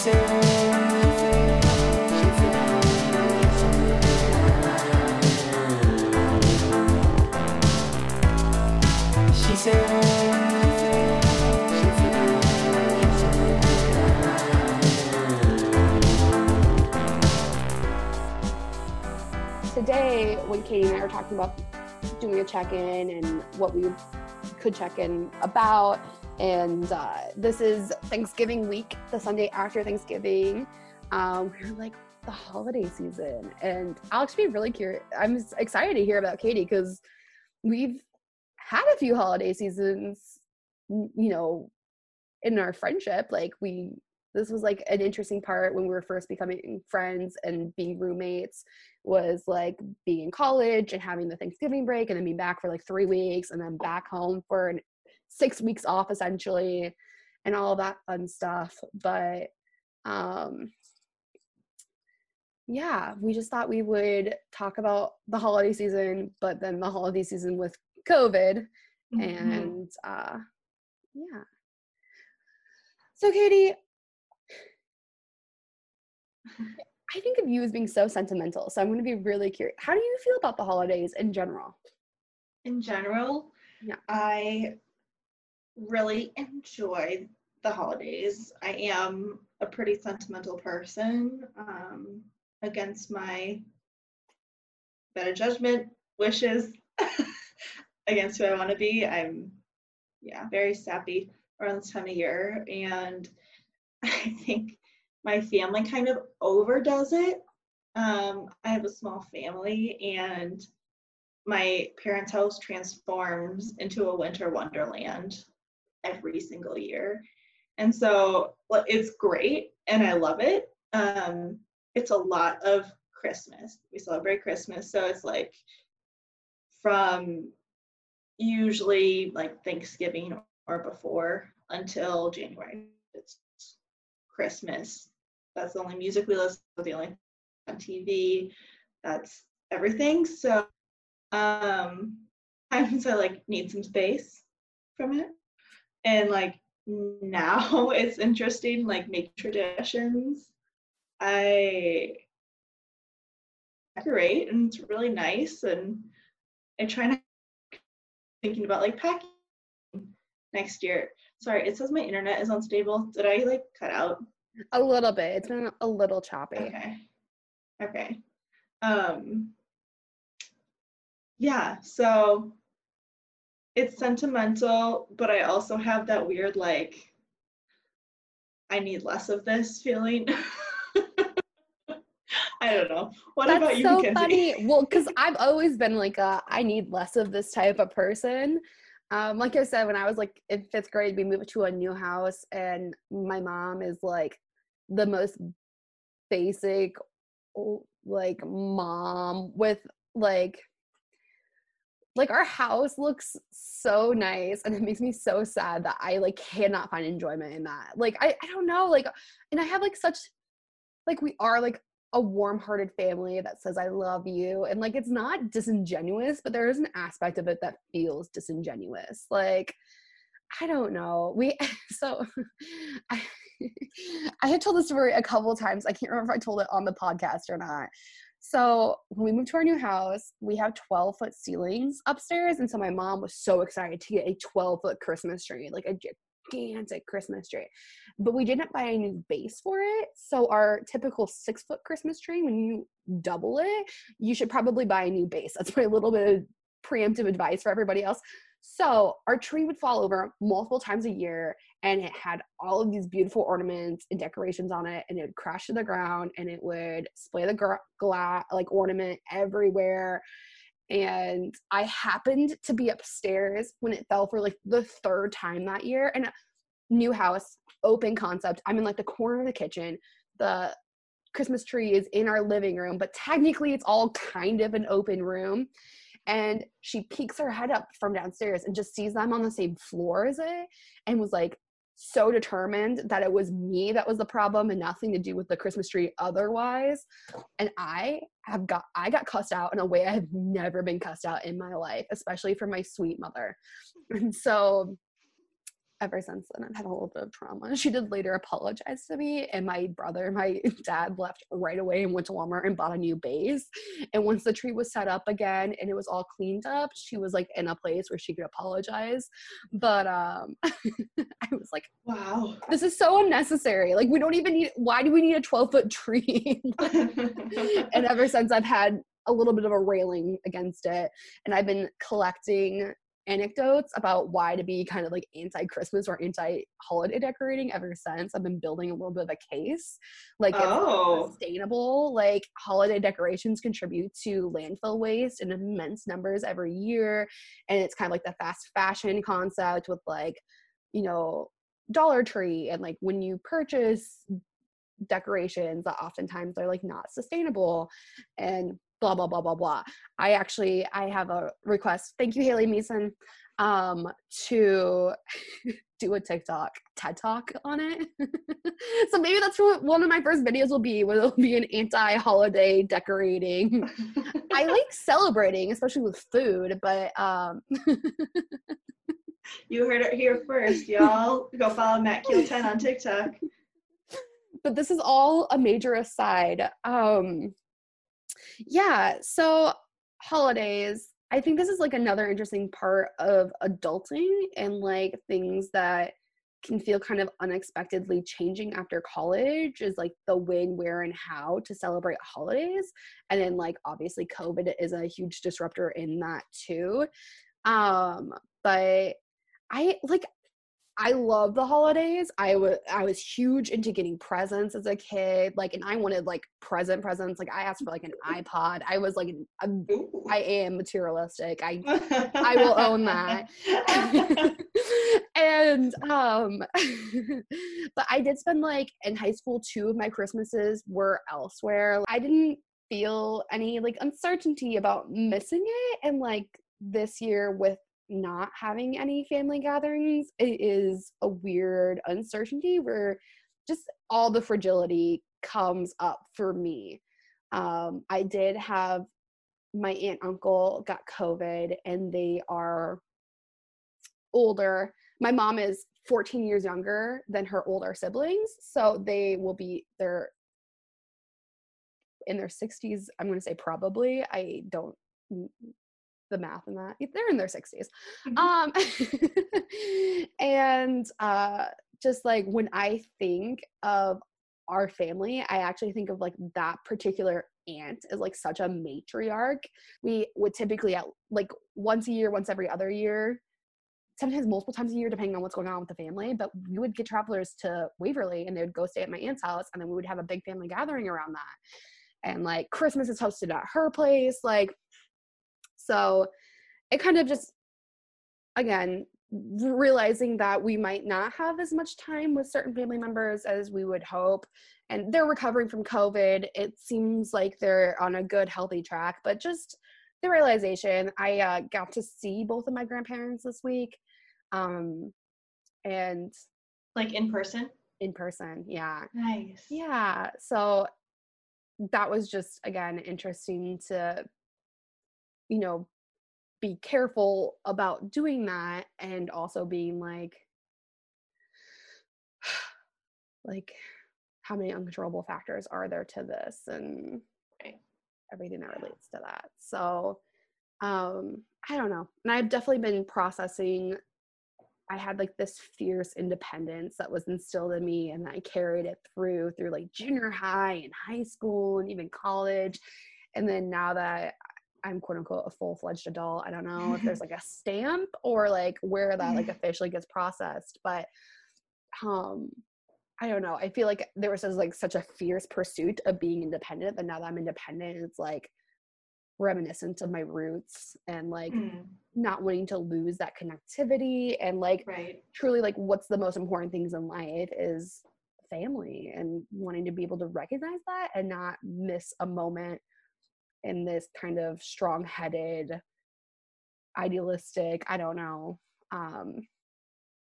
Today, when Katie and I were talking about doing a check-in and what we could check in about, and uh, this is Thanksgiving week, the Sunday after Thanksgiving. Um, we are like the holiday season, and I'll actually be really curious. I'm excited to hear about Katie because we've had a few holiday seasons, you know, in our friendship. Like we, this was like an interesting part when we were first becoming friends and being roommates. Was like being in college and having the Thanksgiving break, and then being back for like three weeks, and then back home for an, six weeks off essentially, and all that fun stuff. But um yeah, we just thought we would talk about the holiday season, but then the holiday season with COVID. Mm-hmm. And uh, yeah. So, Katie, I think of you as being so sentimental. So, I'm going to be really curious. How do you feel about the holidays in general? In general, yeah. I really enjoy the holidays. I am a pretty sentimental person. Um, against my better judgment, wishes, against who I want to be. I'm, yeah, very sappy around this time of year. And I think my family kind of overdoes it. Um, I have a small family, and my parents' house transforms into a winter wonderland every single year. And so it's great and I love it. Um, it's a lot of Christmas. We celebrate Christmas, so it's like from usually like Thanksgiving or before until January. It's Christmas. That's the only music we listen to, the only on TV. That's everything. So um sometimes I like need some space from it. And like now it's interesting like make traditions I decorate and it's really nice and I try not thinking about like packing next year. Sorry, it says my internet is unstable. Did I like cut out? A little bit. It's been a little choppy. Okay. Okay. Um yeah, so it's sentimental, but I also have that weird like I need less of this feeling. I don't know. What That's about you? so funny. Well, because I've always been like a I need less of this type of person. Um, like I said, when I was like in fifth grade, we moved to a new house, and my mom is like the most basic, like mom with like like our house looks so nice and it makes me so sad that i like cannot find enjoyment in that. Like i, I don't know like and i have like such like we are like a warm-hearted family that says i love you and like it's not disingenuous but there is an aspect of it that feels disingenuous. Like i don't know. We so i i had told this story a couple times. I can't remember if i told it on the podcast or not so when we moved to our new house we have 12 foot ceilings upstairs and so my mom was so excited to get a 12 foot christmas tree like a gigantic Christmas tree. But we didn't buy a new base for it. So our typical six foot Christmas tree, when you double it, you should probably buy a new base. That's my little bit of preemptive advice for everybody else. So our tree would fall over multiple times a year and it had all of these beautiful ornaments and decorations on it and it would crash to the ground and it would splay the glass like ornament everywhere and I happened to be upstairs when it fell for like the third time that year. And new house, open concept. I'm in like the corner of the kitchen. The Christmas tree is in our living room, but technically it's all kind of an open room. And she peeks her head up from downstairs and just sees them on the same floor as it and was like, so determined that it was me that was the problem and nothing to do with the Christmas tree otherwise. And I have got I got cussed out in a way I have never been cussed out in my life, especially from my sweet mother. And so ever since then I've had a little bit of trauma. She did later apologize to me, and my brother my dad left right away and went to Walmart and bought a new base. And once the tree was set up again and it was all cleaned up, she was like in a place where she could apologize. But um I was like, Wow. this is so unnecessary. Like we don't even need why do we need a 12 foot tree? and ever since I've had a little bit of a railing against it and I've been collecting anecdotes about why to be kind of like anti-Christmas or anti-holiday decorating ever since. I've been building a little bit of a case. Like it's Oh. sustainable. Like holiday decorations contribute to landfill waste in immense numbers every year. And it's kind of like the fast fashion concept with like, you know, Dollar Tree and like when you purchase decorations that oftentimes are like not sustainable and blah blah blah blah blah i actually i have a request thank you haley mason um to do a tiktok ted talk on it so maybe that's what one of my first videos will be where it'll be an anti-holiday decorating i like celebrating especially with food but um You heard it here first, y'all. Go follow Matt Keel 10 on TikTok. but this is all a major aside. Um yeah, so holidays, I think this is like another interesting part of adulting and like things that can feel kind of unexpectedly changing after college is like the when, where, and how to celebrate holidays. And then like obviously COVID is a huge disruptor in that too. Um, but I like I love the holidays. I was I was huge into getting presents as a kid. Like, and I wanted like present presents. Like, I asked for like an iPod. I was like, I'm- I am materialistic. I I will own that. and um, but I did spend like in high school. Two of my Christmases were elsewhere. I didn't feel any like uncertainty about missing it, and like this year with not having any family gatherings it is a weird uncertainty where just all the fragility comes up for me. Um i did have my aunt uncle got covid and they are older. My mom is 14 years younger than her older siblings so they will be they're in their 60s i'm going to say probably i don't the math in that. They're in their 60s Mhm. um and uh just like when i think of our family i actually think of like that particular aunt as like such a matriarch. We would typically at like once a year once every other year sometimes multiple times a year depending on what's going on with the family but we would get travelers to waverly and they would go stay at my aunt's house and then we would have a big family gathering around that. And like christmas is hosted at her place like so it kind of just again realizing that we might not have as much time with certain family members as we would hope and they're recovering from covid it seems like they're on a good healthy track but just the realization i uh, got to see both of my grandparents this week um and like in person. in person yeah Nice. yeah so that was just again interesting to you know be careful about doing that and also being like like how many uncontrollable factors are there to this and Right. everything that relates to that. So um i don't know. And i've definitely been processing i had like this fierce independence that was instilled in me and i carried it through through like junior high and high school and even college. And then now that i'm quote unquote a full-fledged adult i don't know if there's like a stamp or like where that like officially gets processed but um i don't know i feel like there was just like such a fierce pursuit of being independent but now that i'm independent it's like reminiscent of my roots and like Mm, not wanting to lose that connectivity and like right. truly like what's the most important things in life is family and wanting to be able to recognize that and not miss a moment in this kind of strong-headed idealistic i don't know um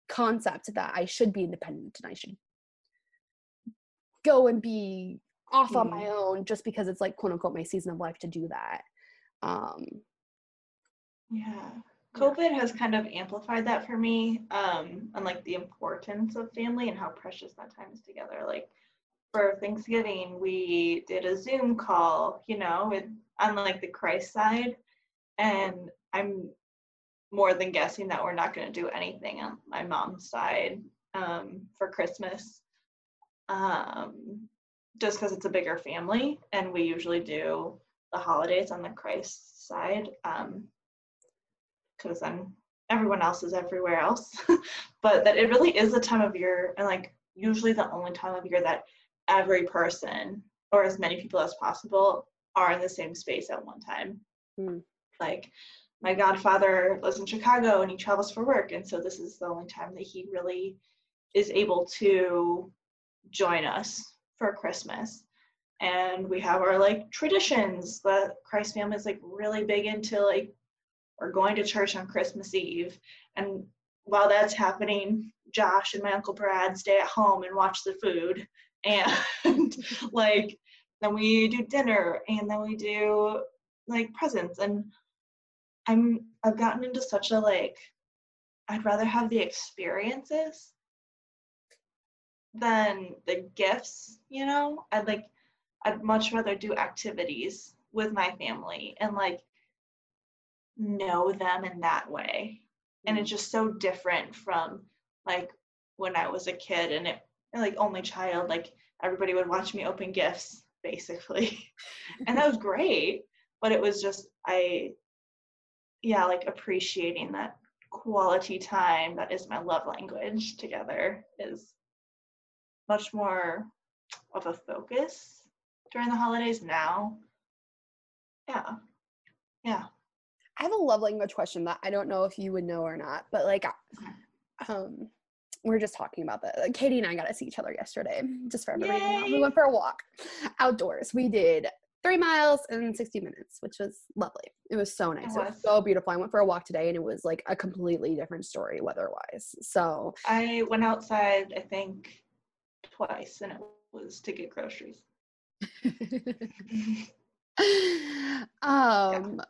concept that i should be independent and i should go and be off on my own just because it's like quote unquote my season of life to do that um Yeah. COVID has kind of amplified that for me, um, and like the importance of family and how precious that time is together. Like for Thanksgiving, we did a Zoom call, you know, with on like the Christ side, and I'm more than guessing that we're not going to do anything on my mom's side um, for Christmas, um, just because it's a bigger family, and we usually do the holidays on the Christ side. Um, because then everyone else is everywhere else. but that it really is a time of year, and like usually the only time of year that every person or as many people as possible are in the same space at one time. Mm. Like my godfather lives in Chicago and he travels for work, and so this is the only time that he really is able to join us for Christmas. And we have our like traditions. The Christ family is like really big into like we're going to church on Christmas Eve. And while that's happening, Josh and my Uncle Brad stay at home and watch the food. And like, then we do dinner and then we do like presents. And I'm, I've gotten into such a like, I'd rather have the experiences than the gifts, you know? I'd like, I'd much rather do activities with my family and like know them in that way. And it's mm. just so different from like when I was a kid and it like only child, like everybody would watch me open gifts basically. and that was great. But it was just I yeah, like appreciating that quality time that is my love language together is much more of a focus during the holidays now. Yeah. Yeah. I have a love language question that I don't know if you would know or not, but like, um, we are just talking about that. Like, Katie and I got to see each other yesterday, just for everybody. We went for a walk outdoors. We did three miles in 60 minutes, which was lovely. It was so nice. It was. it was so beautiful. I went for a walk today and it was like a completely different story weather wise. So I went outside, I think, twice, and it was to get groceries. um, yeah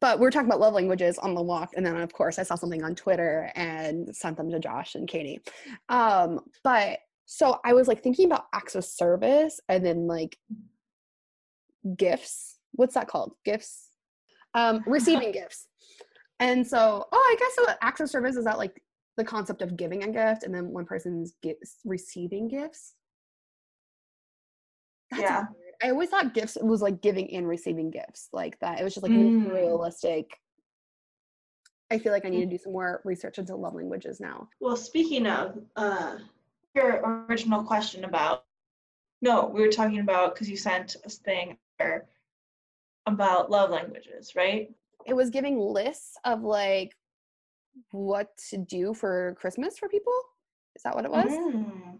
but we're talking about love languages on the walk and then of course i saw something on twitter and sent them to josh and katie. Um but so i was like thinking about acts of service and then like gifts. What's that called? Gifts? Um receiving gifts. And so oh i guess so acts of service is that like the concept of giving a gift and then one person's gifts receiving gifts? That's yeah I always thought gifts was like giving and receiving gifts like that. It was just like mm. realistic. I feel like I need to do some more research into love languages now. Well, speaking of uh, your original question about, no, we were talking about because you sent us thing about love languages, right? It was giving lists of like what to do for Christmas for people. Is that what it was? Mm.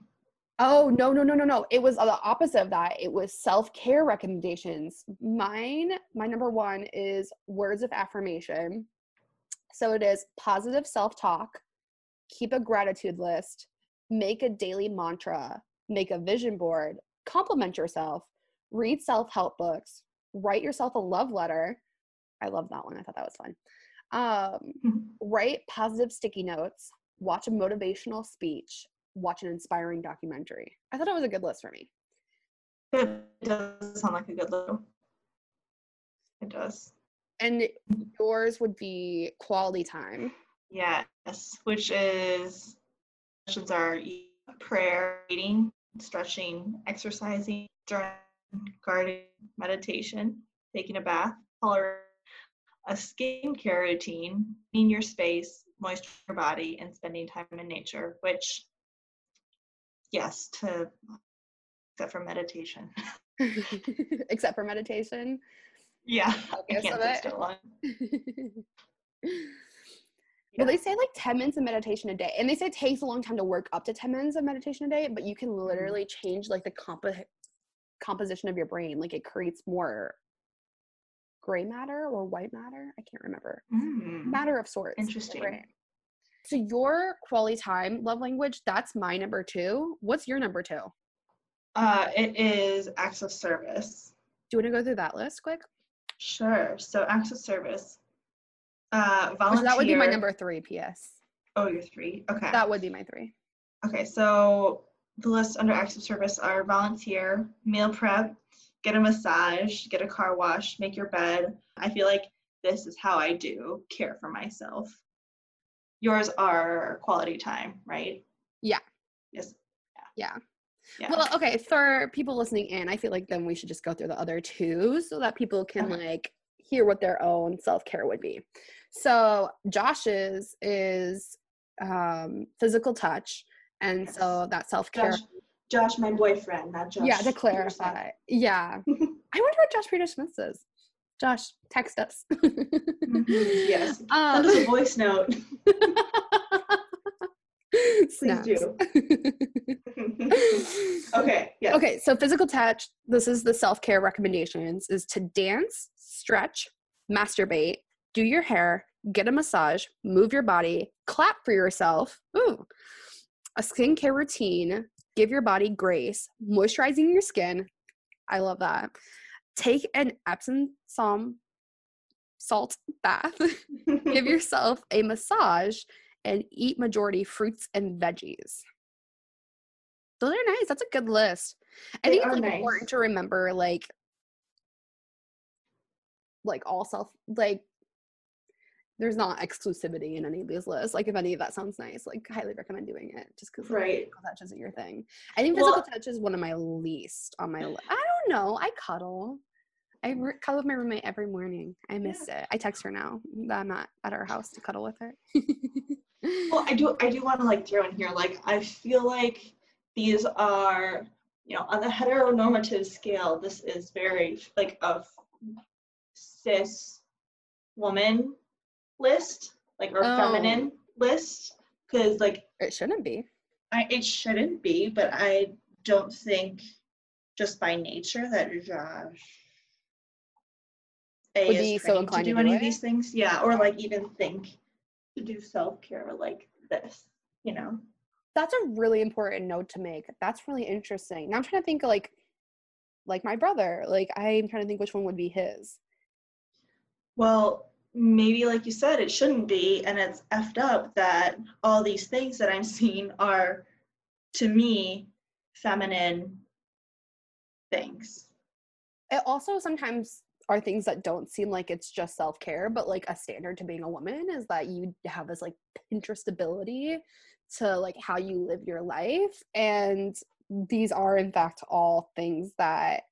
Oh, no, no, no, no, no. It was the opposite of that. It was self care recommendations. Mine, my number one is words of affirmation. So it is positive self talk, keep a gratitude list, make a daily mantra, make a vision board, compliment yourself, read self help books, write yourself a love letter. I love that one. I thought that was fun. Um, write positive sticky notes, watch a motivational speech, watch an inspiring documentary. I thought it was a good list for me. It does sound like a good list. It does. And yours would be quality time. Yes, which is questions are prayer, eating, stretching, exercising, journaling, gardening, meditation, taking a bath, color, a skincare routine, cleaning your space, moisture your body, and spending time in nature, which yes to except for meditation except for meditation yeah I can't sit still long. Well, they say like 10 minutes of meditation a day. And they say it takes a long time to work up to 10 minutes of meditation a day, but you can mm-hmm. literally change like the comp- composition of your brain. Like it creates more gray matter or white matter. I can't remember. Mm. Matter of sorts. Interesting. So your quality time love language, that's my number two. What's your number two? Uh, it is acts of service. Do you want to go through that list quick? Sure. So acts of service. Uh, volunteer. that would be my number three. P.S. Oh, you're three. Okay. That would be my three. Okay, so the list under acts of service are volunteer, meal prep, get a massage, get a car wash, make your bed. I feel like this is how I do care for myself. Yours are quality time, right? Yeah. Yes. Yeah. Yeah. Well, okay, for people listening in, I feel like then we should just go through the other two so that people can Okay. like hear what their own self-care would be. So, Josh's is um physical touch and Yes. so that self-care Josh, Josh, my boyfriend, not Josh. yeah, to Peterson. clarify. Yeah. I wonder what Josh Peter Smith says. Josh, text us. Mhm, Yes. Send Um, us a voice note. Please do. okay. Yeah. Okay, so physical touch, this is the self-care recommendations is to dance, stretch, masturbate, do your hair, get a massage, move your body, clap for yourself. Ooh. A skincare routine, give your body grace, moisturizing your skin. I love that. Take an Epsom salt bath. give yourself a massage and eat majority fruits and veggies. Those are nice. That's a good list. I They think it's like, nice. important to remember like like all self like there's not exclusivity in any of these lists. Like if any of that sounds nice, like highly recommend doing it just because Right. physical touch isn't your thing. I think physical Well- touch is one of my least on my list. I don't know. I cuddle. I mm. re- cuddle with my roommate every morning. I miss it. I text her now that I'm not at our house to cuddle with her. Well, I do I do want to like throw in here like I feel like these are you know on the heteronormative scale this is very like a cis woman list like or Oh. feminine list because like it shouldn't be. I it shouldn't be but I don't think just by nature that Josh a Would is so trained inclined to to do do any of these things yeah or like even think to do self-care like this you know That's a really important note to make. That's really interesting. Now I'm trying to think like like my brother. Like I'm trying to think which one would be his. well maybe like you said it shouldn't be and it's effed up that all these things that i'm seeing are to me feminine things It also sometimes are things that don't seem like it's just self-care, but like a standard to being a woman is that you have this like Pinterest ability to like how you live your life. And these are in fact all things that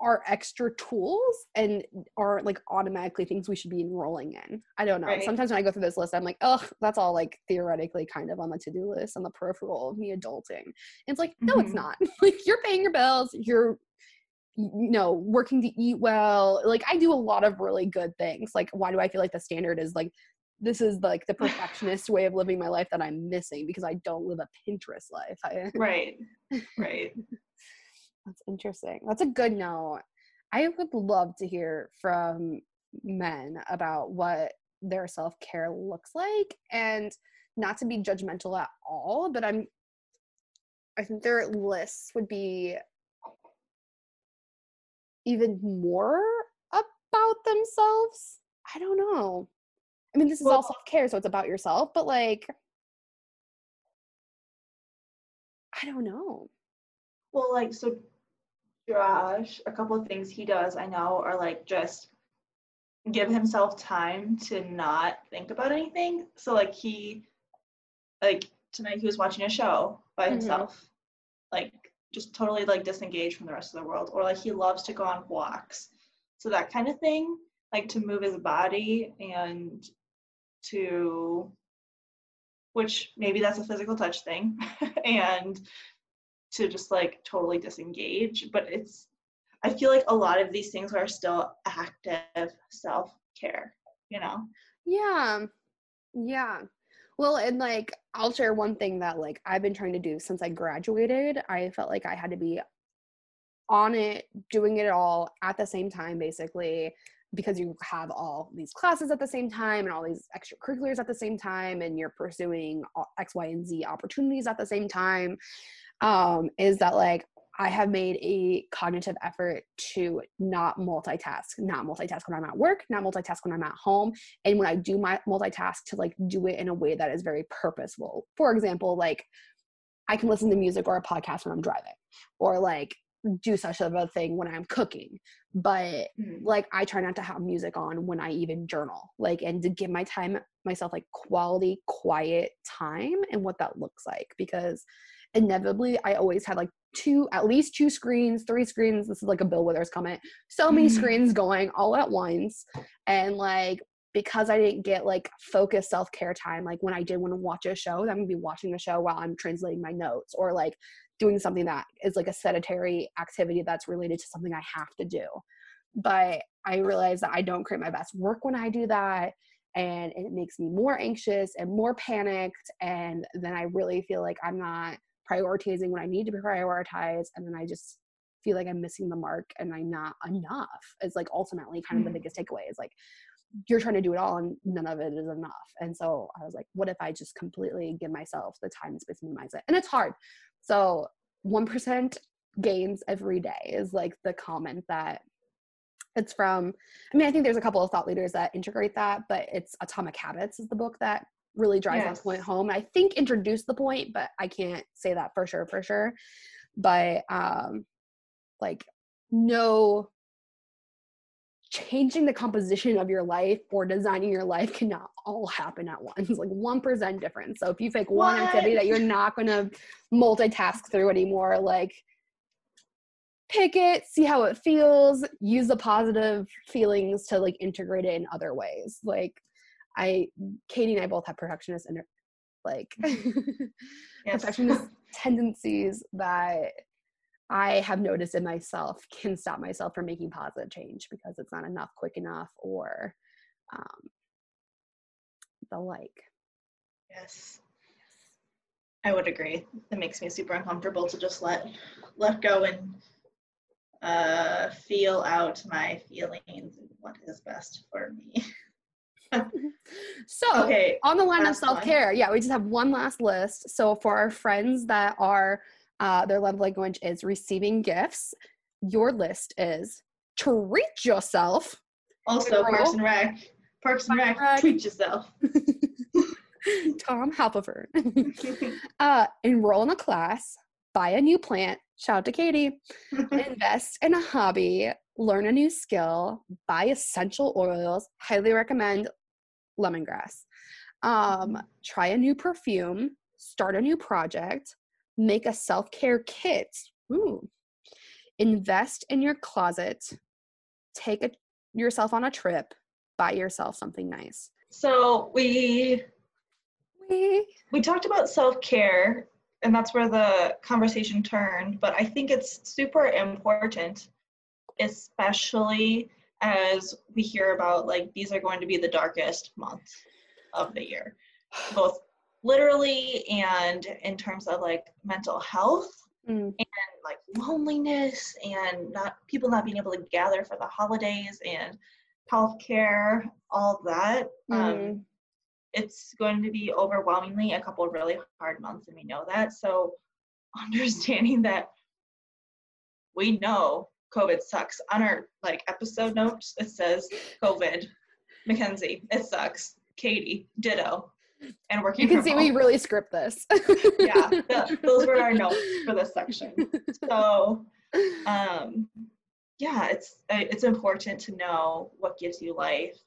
are extra tools and are like automatically things we should be enrolling in. I don't know. Right. Sometimes when I go through this list, I'm like, oh, that's all like theoretically kind of on the to-do list on the peripheral of me adulting. And it's like, no, it's Mhm. not. like you're paying your bills, you're you know, working to eat well. Like I do a lot of really good things. Like why do I feel like the standard is like this is like the perfectionist way of living my life that I'm missing because I don't live a Pinterest life. Right right that's interesting. That's a good note. I would love to hear from men about what their self care looks like and not to be judgmental at all, but I'm, I think their lists would be even more about themselves. I don't know. I mean, this is all self care, so it's about yourself, but like, I don't know. well like so josh a couple of things he does i know are like just give himself time to not think about anything. So like he like tonight he was watching a show by Mhm. himself like just totally like disengaged from the rest of the world. Or like he loves to go on walks. So that kind of thing like to move his body and to which maybe that's a physical touch thing. And to just like totally disengage but it's i feel like a lot of these things are still active self-care you know Yeah. Yeah. Well, and like I'll share one thing that like I've been trying to do since I graduated. I felt like I had to be on it, doing it all at the same time basically because you have all these classes at the same time and all these extracurriculars at the same time and you're pursuing X, Y, and Z opportunities at the same time. Um, is that like I have made a cognitive effort to not multitask, not multitask when I'm at work, not multitask when I'm at home. And when I do my multitask, to like do it in a way that is very purposeful. For example, like I can listen to music or a podcast when I'm driving, or like do such of a thing when I'm cooking. But mm-hmm. like I try not to have music on when I even journal. Like and to give my time myself like quality, quiet time and what that looks like. Because inevitably I always had like two at least two screens, three screens. This is like a Bill Withers comment. So many mm-hmm. screens going all at once. And like because I didn't get like focused self care time, like when I did want to watch a show, I'm gonna be watching the show while I'm translating my notes or like doing something that is like a sedentary activity that's related to something I have to do. But I realize that I don't create my best work when I do that. And it makes me more anxious and more panicked. And then I really feel like I'm not prioritizing what I need to prioritize. And then I just feel like I'm missing the mark and I'm not enough. It's like ultimately kind of the mm. biggest takeaway is like, you're trying to do it all and none of it is enough. And so I was like, what if I just completely give myself the time and space and mindset? And it's hard. So 1% gains every day is like the comment that it's from. I mean, I think there's a couple of thought leaders that integrate that, but it's Atomic Habits is the book that really drives yes. that point home. I think introduced the point, but I can't say that for sure, for sure. But um like no changing the composition of your life or designing your life cannot all happen at once like 1% difference so if you pick one what? activity that you're not going to multitask through anymore like pick it see how it feels use the positive feelings to like integrate it in other ways like i katie and i both have perfectionist and like perfectionist tendencies that I have noticed in myself can stop myself from making positive change because it's not enough quick enough or um, the like. Yes. I would agree. It makes me super uncomfortable to just let let go and uh, feel out my feelings and what is best for me. so okay, on the line of self-care, yeah, we just have one last list. So for our friends that are uh, their love language is receiving gifts. Your list is treat yourself. Also, Parks and Rec. Parks and Rec, Rec. treat yourself. Tom Halpern. uh, enroll in a class, buy a new plant. Shout out to Katie. invest in a hobby, learn a new skill, buy essential oils. Highly recommend lemongrass. Um, try a new perfume, start a new project, make a self care kit. Ooh. Invest in your closet. Take a, yourself on a trip. Buy yourself something nice. So we we we talked about self care, and that's where the conversation turned. But I think it's super important, especially as we hear about like these are going to be the darkest months of the year, both literally and in terms of like mental health mm. and like loneliness and not people not being able to gather for the holidays and healthcare, all that. Um, mm. Um, it's going to be overwhelmingly a couple really hard months, and we know that. So, understanding that we know COVID sucks. On our like episode notes, it says COVID, Mackenzie, it sucks. Katie, ditto and working. You can see home. we really script this. yeah, the, those were our notes for this section. So, um, yeah, it's it's important to know what gives you life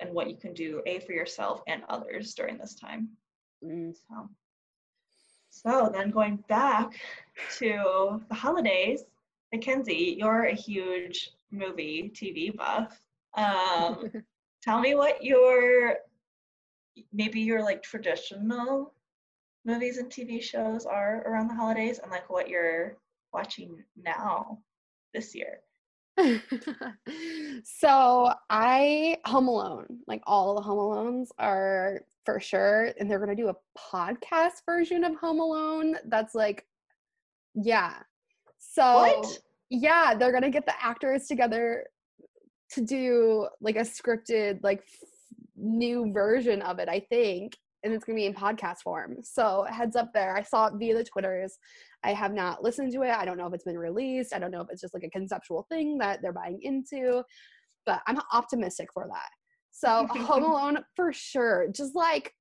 and what you can do a for yourself and others during this time. Mm. So, so then going back to the holidays, Mackenzie, you're a huge movie TV buff. Um, tell me what your maybe your like traditional movies and TV shows are around the holidays and like what you're watching now this year. so I Home Alone, like all the Home Alones are for sure, and they're gonna do a podcast version of Home Alone. That's like, yeah. So what? yeah, they're gonna get the actors together to do like a scripted like new version of it, I think. and it's gonna be in podcast form. So heads up there. I saw it via the Twitters. I have not listened to it. I don't know if it's been released. I don't know if it's just like a conceptual thing that they're buying into, but I'm optimistic for that. So Home Alone for sure. Just like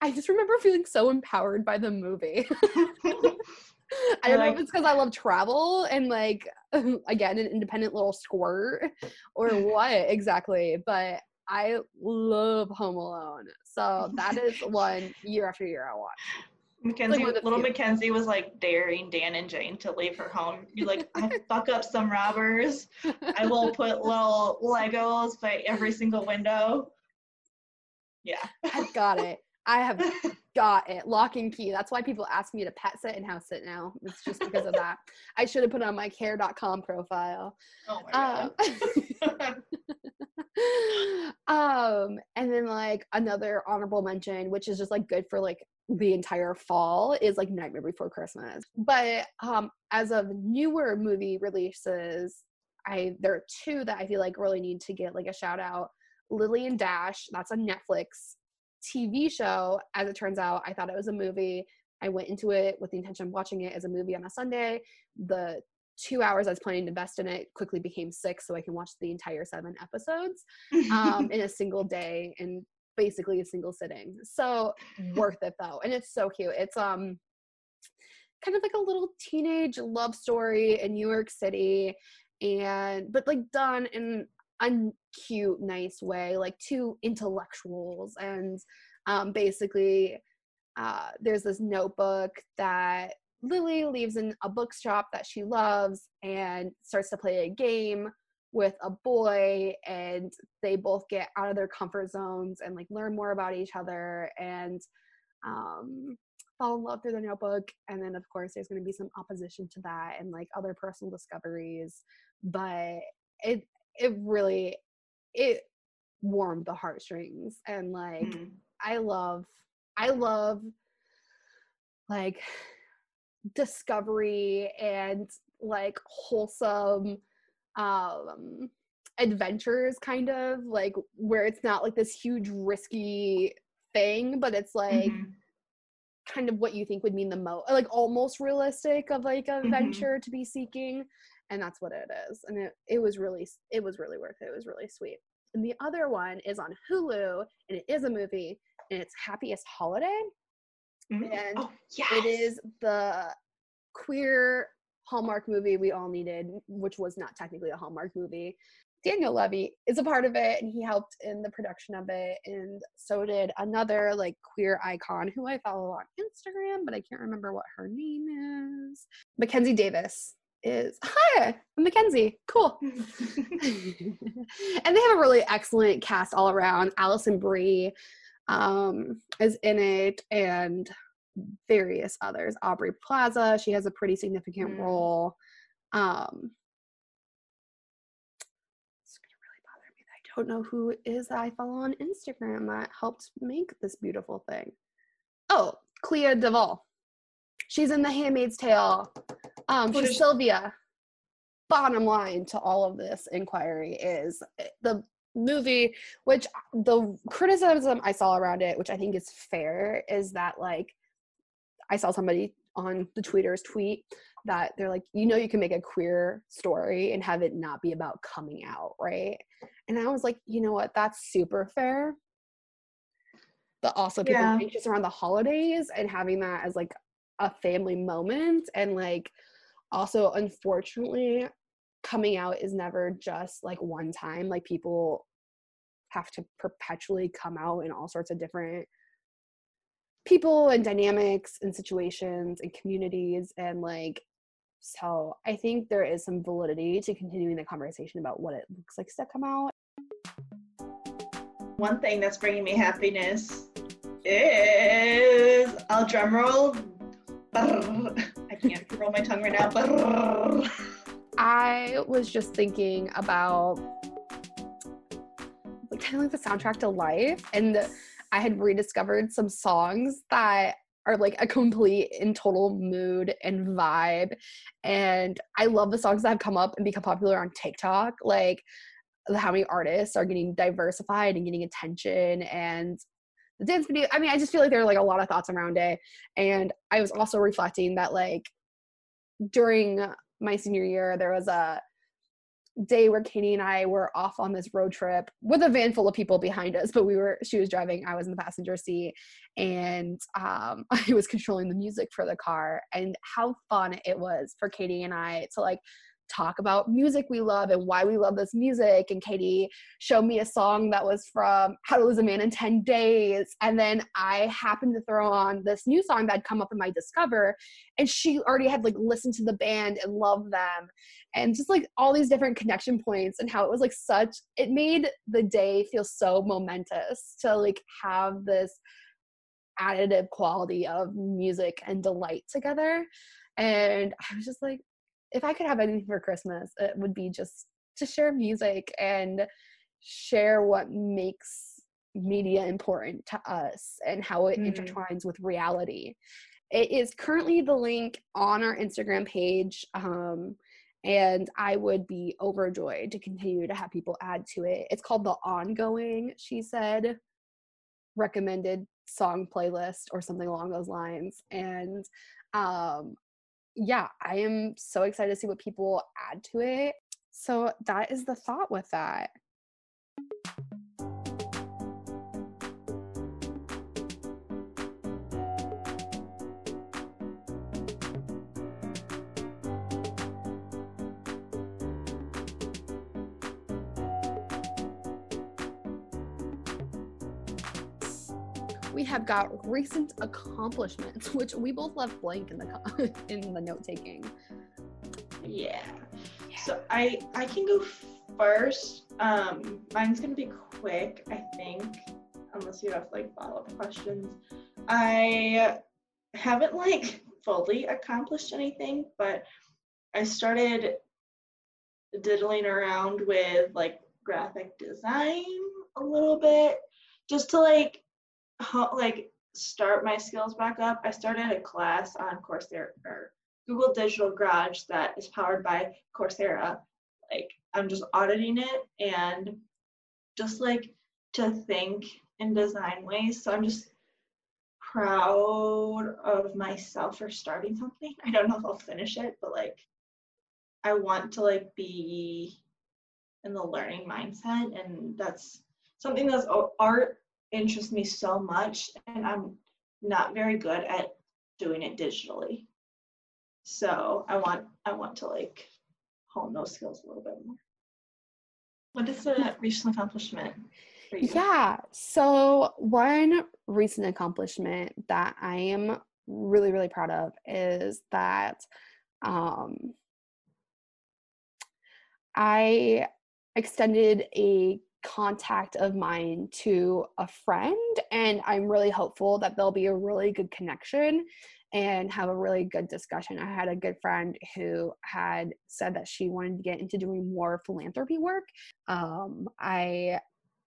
I just remember feeling so empowered by the movie. I don't like, know if it's because I love travel and like again an independent little squirt or what exactly, but I love Home Alone. So that is one year after year I watch. Mackenzie, like little Mackenzie was like daring Dan and Jane to leave her home. You're like, I fuck up some robbers. I will put little Legos by every single window. Yeah. I've got it. I have got it. Lock and key. That's why people ask me to pet sit and house sit now. It's just because of that. I should have put it on my care.com profile. Oh my god. Um, um, and then like another honorable mention, which is just like good for like the entire fall, is like Nightmare Before Christmas. But um, as of newer movie releases, I there are two that I feel like really need to get like a shout out. Lily and Dash, that's a Netflix TV show. As it turns out, I thought it was a movie. I went into it with the intention of watching it as a movie on a Sunday. The two hours I was planning to invest in it quickly became six, so I can watch the entire seven episodes um, in a single day and basically a single sitting. So worth it though, and it's so cute. It's um kind of like a little teenage love story in New York City, and but like done in cute, nice way, like two intellectuals. And um, basically, uh, there's this notebook that Lily leaves in a bookshop that she loves and starts to play a game with a boy and they both get out of their comfort zones and like learn more about each other and um, fall in love through the notebook and then of course there's going to be some opposition to that and like other personal discoveries but it it really it warmed the heartstrings and like mm. i love i love like discovery and like wholesome um adventures kind of like where it's not like this huge risky thing but it's like mm-hmm. kind of what you think would mean the most like almost realistic of like a mm-hmm. venture to be seeking and that's what it is and it, it was really it was really worth it it was really sweet and the other one is on hulu and it is a movie and it's happiest holiday mm-hmm. and oh, yes. it is the queer hallmark movie we all needed which was not technically a hallmark movie daniel levy is a part of it and he helped in the production of it and so did another like queer icon who i follow on instagram but i can't remember what her name is mackenzie davis is hi I'm mackenzie. Cool. And they have a really excellent cast all around. Alison Brie um, is in it and various others. Aubrey plaza she has a pretty significant mm. role. Um, it's gonna really bother me i don't know who is that i follow on instagram that helped make this beautiful thing. Oh clea duvall. She's in the handmaid's tale um, Sylvia. Bottom line to all of this inquiry is eh, the movie, which the criticism I saw around it, which I think is fair, is that like I saw somebody on the tweeters tweet that they're like, you know, you can make a queer story and have it not be about coming out, right? And I was like, you know what? That's super fair. But also people yeah. anxious around the holidays and having that as like a family moment and like also unfortunately coming out is never just like one time. Like people have to perpetually come out in all sorts of different people and dynamics and situations and communities and like so i think there is some validity to continuing the conversation about what it looks like to come out. One thing that's bringing me happiness is i'll drum roll can't roll my tongue right now, but I was just thinking about like kind of like the soundtrack to life, and I had rediscovered some songs that are like a complete and total mood and vibe. And I love the songs that have come up and become popular on TikTok. Like how many artists are getting diversified and getting attention and the dance video. I mean, I just feel like there are like a lot of thoughts around it. And I was also reflecting that like during my senior year, there was a day where Katie and I were off on this road trip with a van full of people behind us, but we were she was driving, I was in the passenger seat, and um, I was controlling the music for the car. And how fun it was for Katie and I to like talk about music we love and why we love this music. And Katie showed me a song that was from How to Lose a Man in 10 Days. And then I happened to throw on this new song that had come up in my Discover. And she already had like listened to the band and loved them. And just like all these different connection points and how it was like such, it made the day feel so momentous to like have this additive quality of music and delight together. And I was just like, if I could have anything for Christmas, it would be just to share music and share what makes media important to us and how it mm-hmm. intertwines with reality. It is currently the link on our Instagram page. Um, and I would be overjoyed to continue to have people add to it. It's called the Ongoing, she said, recommended song playlist or something along those lines. And um, yeah, I am so excited to see what people add to it. So that is the thought with that. Have got recent accomplishments, which we both left blank in the in the note taking. Yeah. So I I can go first. Um, mine's gonna be quick, I think, unless you have like follow up questions. I haven't like fully accomplished anything, but I started diddling around with like graphic design a little bit just to like like start my skills back up, I started a class on Coursera or Google Digital Garage that is powered by Coursera. Like I'm just auditing it and just like to think in design ways. So I'm just proud of myself for starting something. I don't know if I'll finish it, but like I want to like be in the learning mindset and that's something that's oh, art interests me so much and I'm not very good at doing it digitally. So I want I want to like hone those skills a little bit more. What is a recent accomplishment Yeah. So one recent accomplishment that I am really, really proud of is that um I extended a contact of mine to a friend and i'm really hopeful that there'll be a really good connection and have a really good discussion. I had a good friend who had said that she wanted to get into doing more philanthropy work. Um, i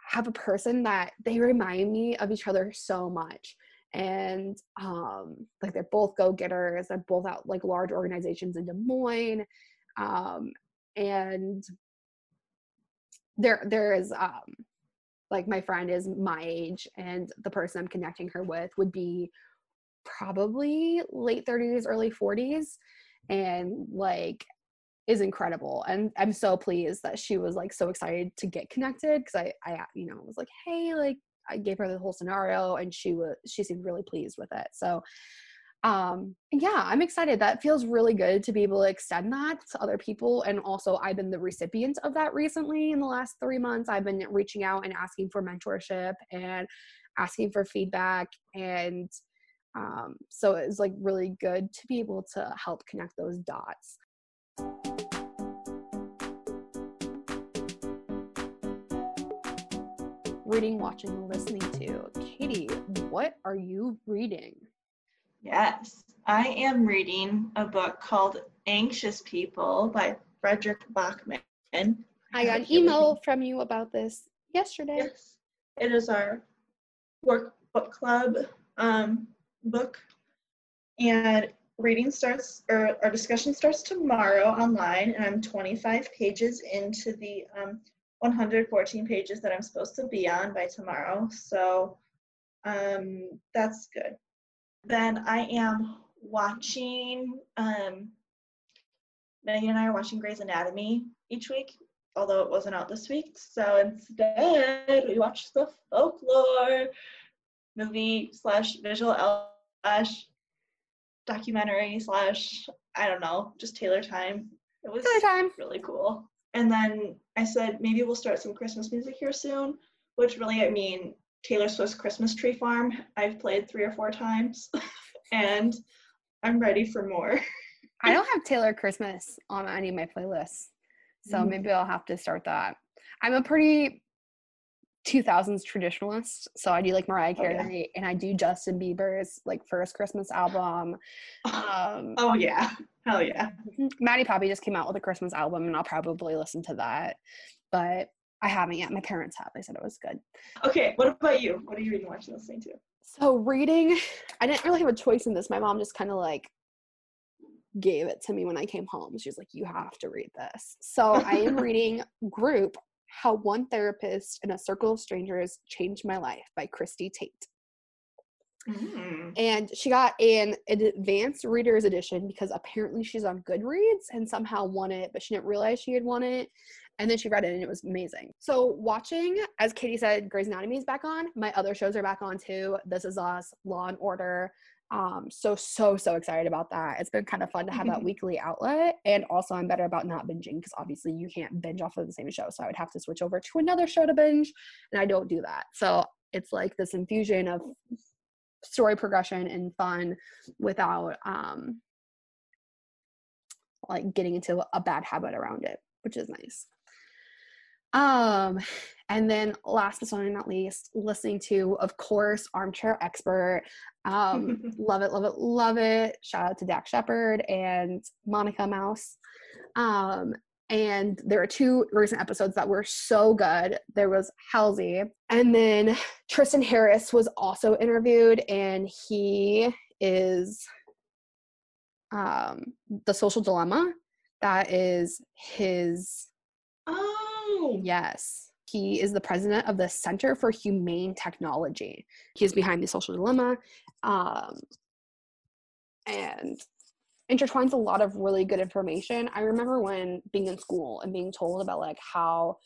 have a person that they remind me of each other so much and um, like they're both go-getters. They're both out like large organizations in des moines. Um, and there there is um like my friend is my age and the person i'm connecting her with would be probably late 30s early 40s and like is incredible. And i'm so pleased that she was like so excited to get connected because i i you know was like hey like i gave her the whole scenario and she was she seemed really pleased with it. So um yeah i'm excited. That feels really good to be able to extend that to other people and also i've been the recipient of that recently in the last three months. I've been reaching out and asking for mentorship and asking for feedback and um, so it's like really good to be able to help connect those dots. Reading watching listening to. Katie what are you reading Yes, I am reading a book called Anxious People by Fredrik Backman. I got an email from you about this yesterday. Yes, it is our work book club um, book, and reading starts or our discussion starts tomorrow online, and I'm 25 pages into the um, 114 pages that I'm supposed to be on by tomorrow. So Um, that's good. Then I am watching. Um, Megan and I are watching Grey's Anatomy each week, although it wasn't out this week. So instead, we watched the folklore movie slash visual slash documentary slash I don't know, just Taylor time. It was Taylor time. really cool. And then I said maybe we'll start some Christmas music here soon, which really I mean Taylor Swift's Christmas Tree Farm. I've played three or four times, and I'm ready for more. I don't have Taylor Christmas on any of my playlists. So Mm. maybe I'll have to start that. I'm a pretty 2000s traditionalist. So I do like Mariah Oh, yeah. Carey and I do Justin Bieber's like first Christmas album. Um, Oh yeah, hell yeah. Maddie Poppe just came out with a Christmas album and I'll probably listen to that. But I haven't yet. My parents have. They said it was good. Okay, what about you? What are you reading, watching, listening to? So reading, I didn't really have a choice in this. My mom just kind of like gave it to me when I came home. She was like, "You have to read this." So I am reading Group: How One Therapist and a Circle of Strangers Changed My Life by Christie Tate. Mm. And she got an advanced readers edition because apparently she's on Goodreads and somehow won it, but she didn't realize she had won it. And then she read it and it was amazing. So watching, as Katie said, Grey's Anatomy is back on. My other shows are back on too. This Is Us, Law and Order. Um, so so so excited about that. It's been kind of fun to have that weekly outlet, and also I'm better about not binging because obviously you can't binge off of the same show. So I would have to switch over to another show to binge, and I don't do that. So it's like this infusion of story progression and fun without um like getting into a bad habit around it which is nice um and then last but certainly not least listening to of course armchair expert. Um love it love it love it. Shout out to dax shepard and monica mouse. Um and there are two recent episodes that were so good. There was halsey and then Tristan Harris was also interviewed, and he is um, the social dilemma. That is his, Oh, yes. He is the president of the Center for Humane Technology. He is behind the social dilemma um, and intertwines a lot of really good information. I remember when being in school and being told about like how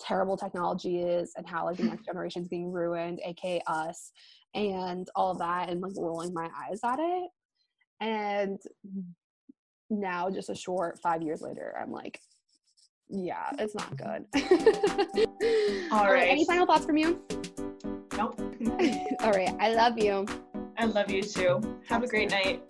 terrible technology is and how like the next generation is being ruined, aka us, and all that, and like rolling my eyes at it. And now, just a short five years later, I'm like, yeah, it's not good. All right. right. Any final thoughts from you? nope. all right. I love you. I love you too. Have a great night.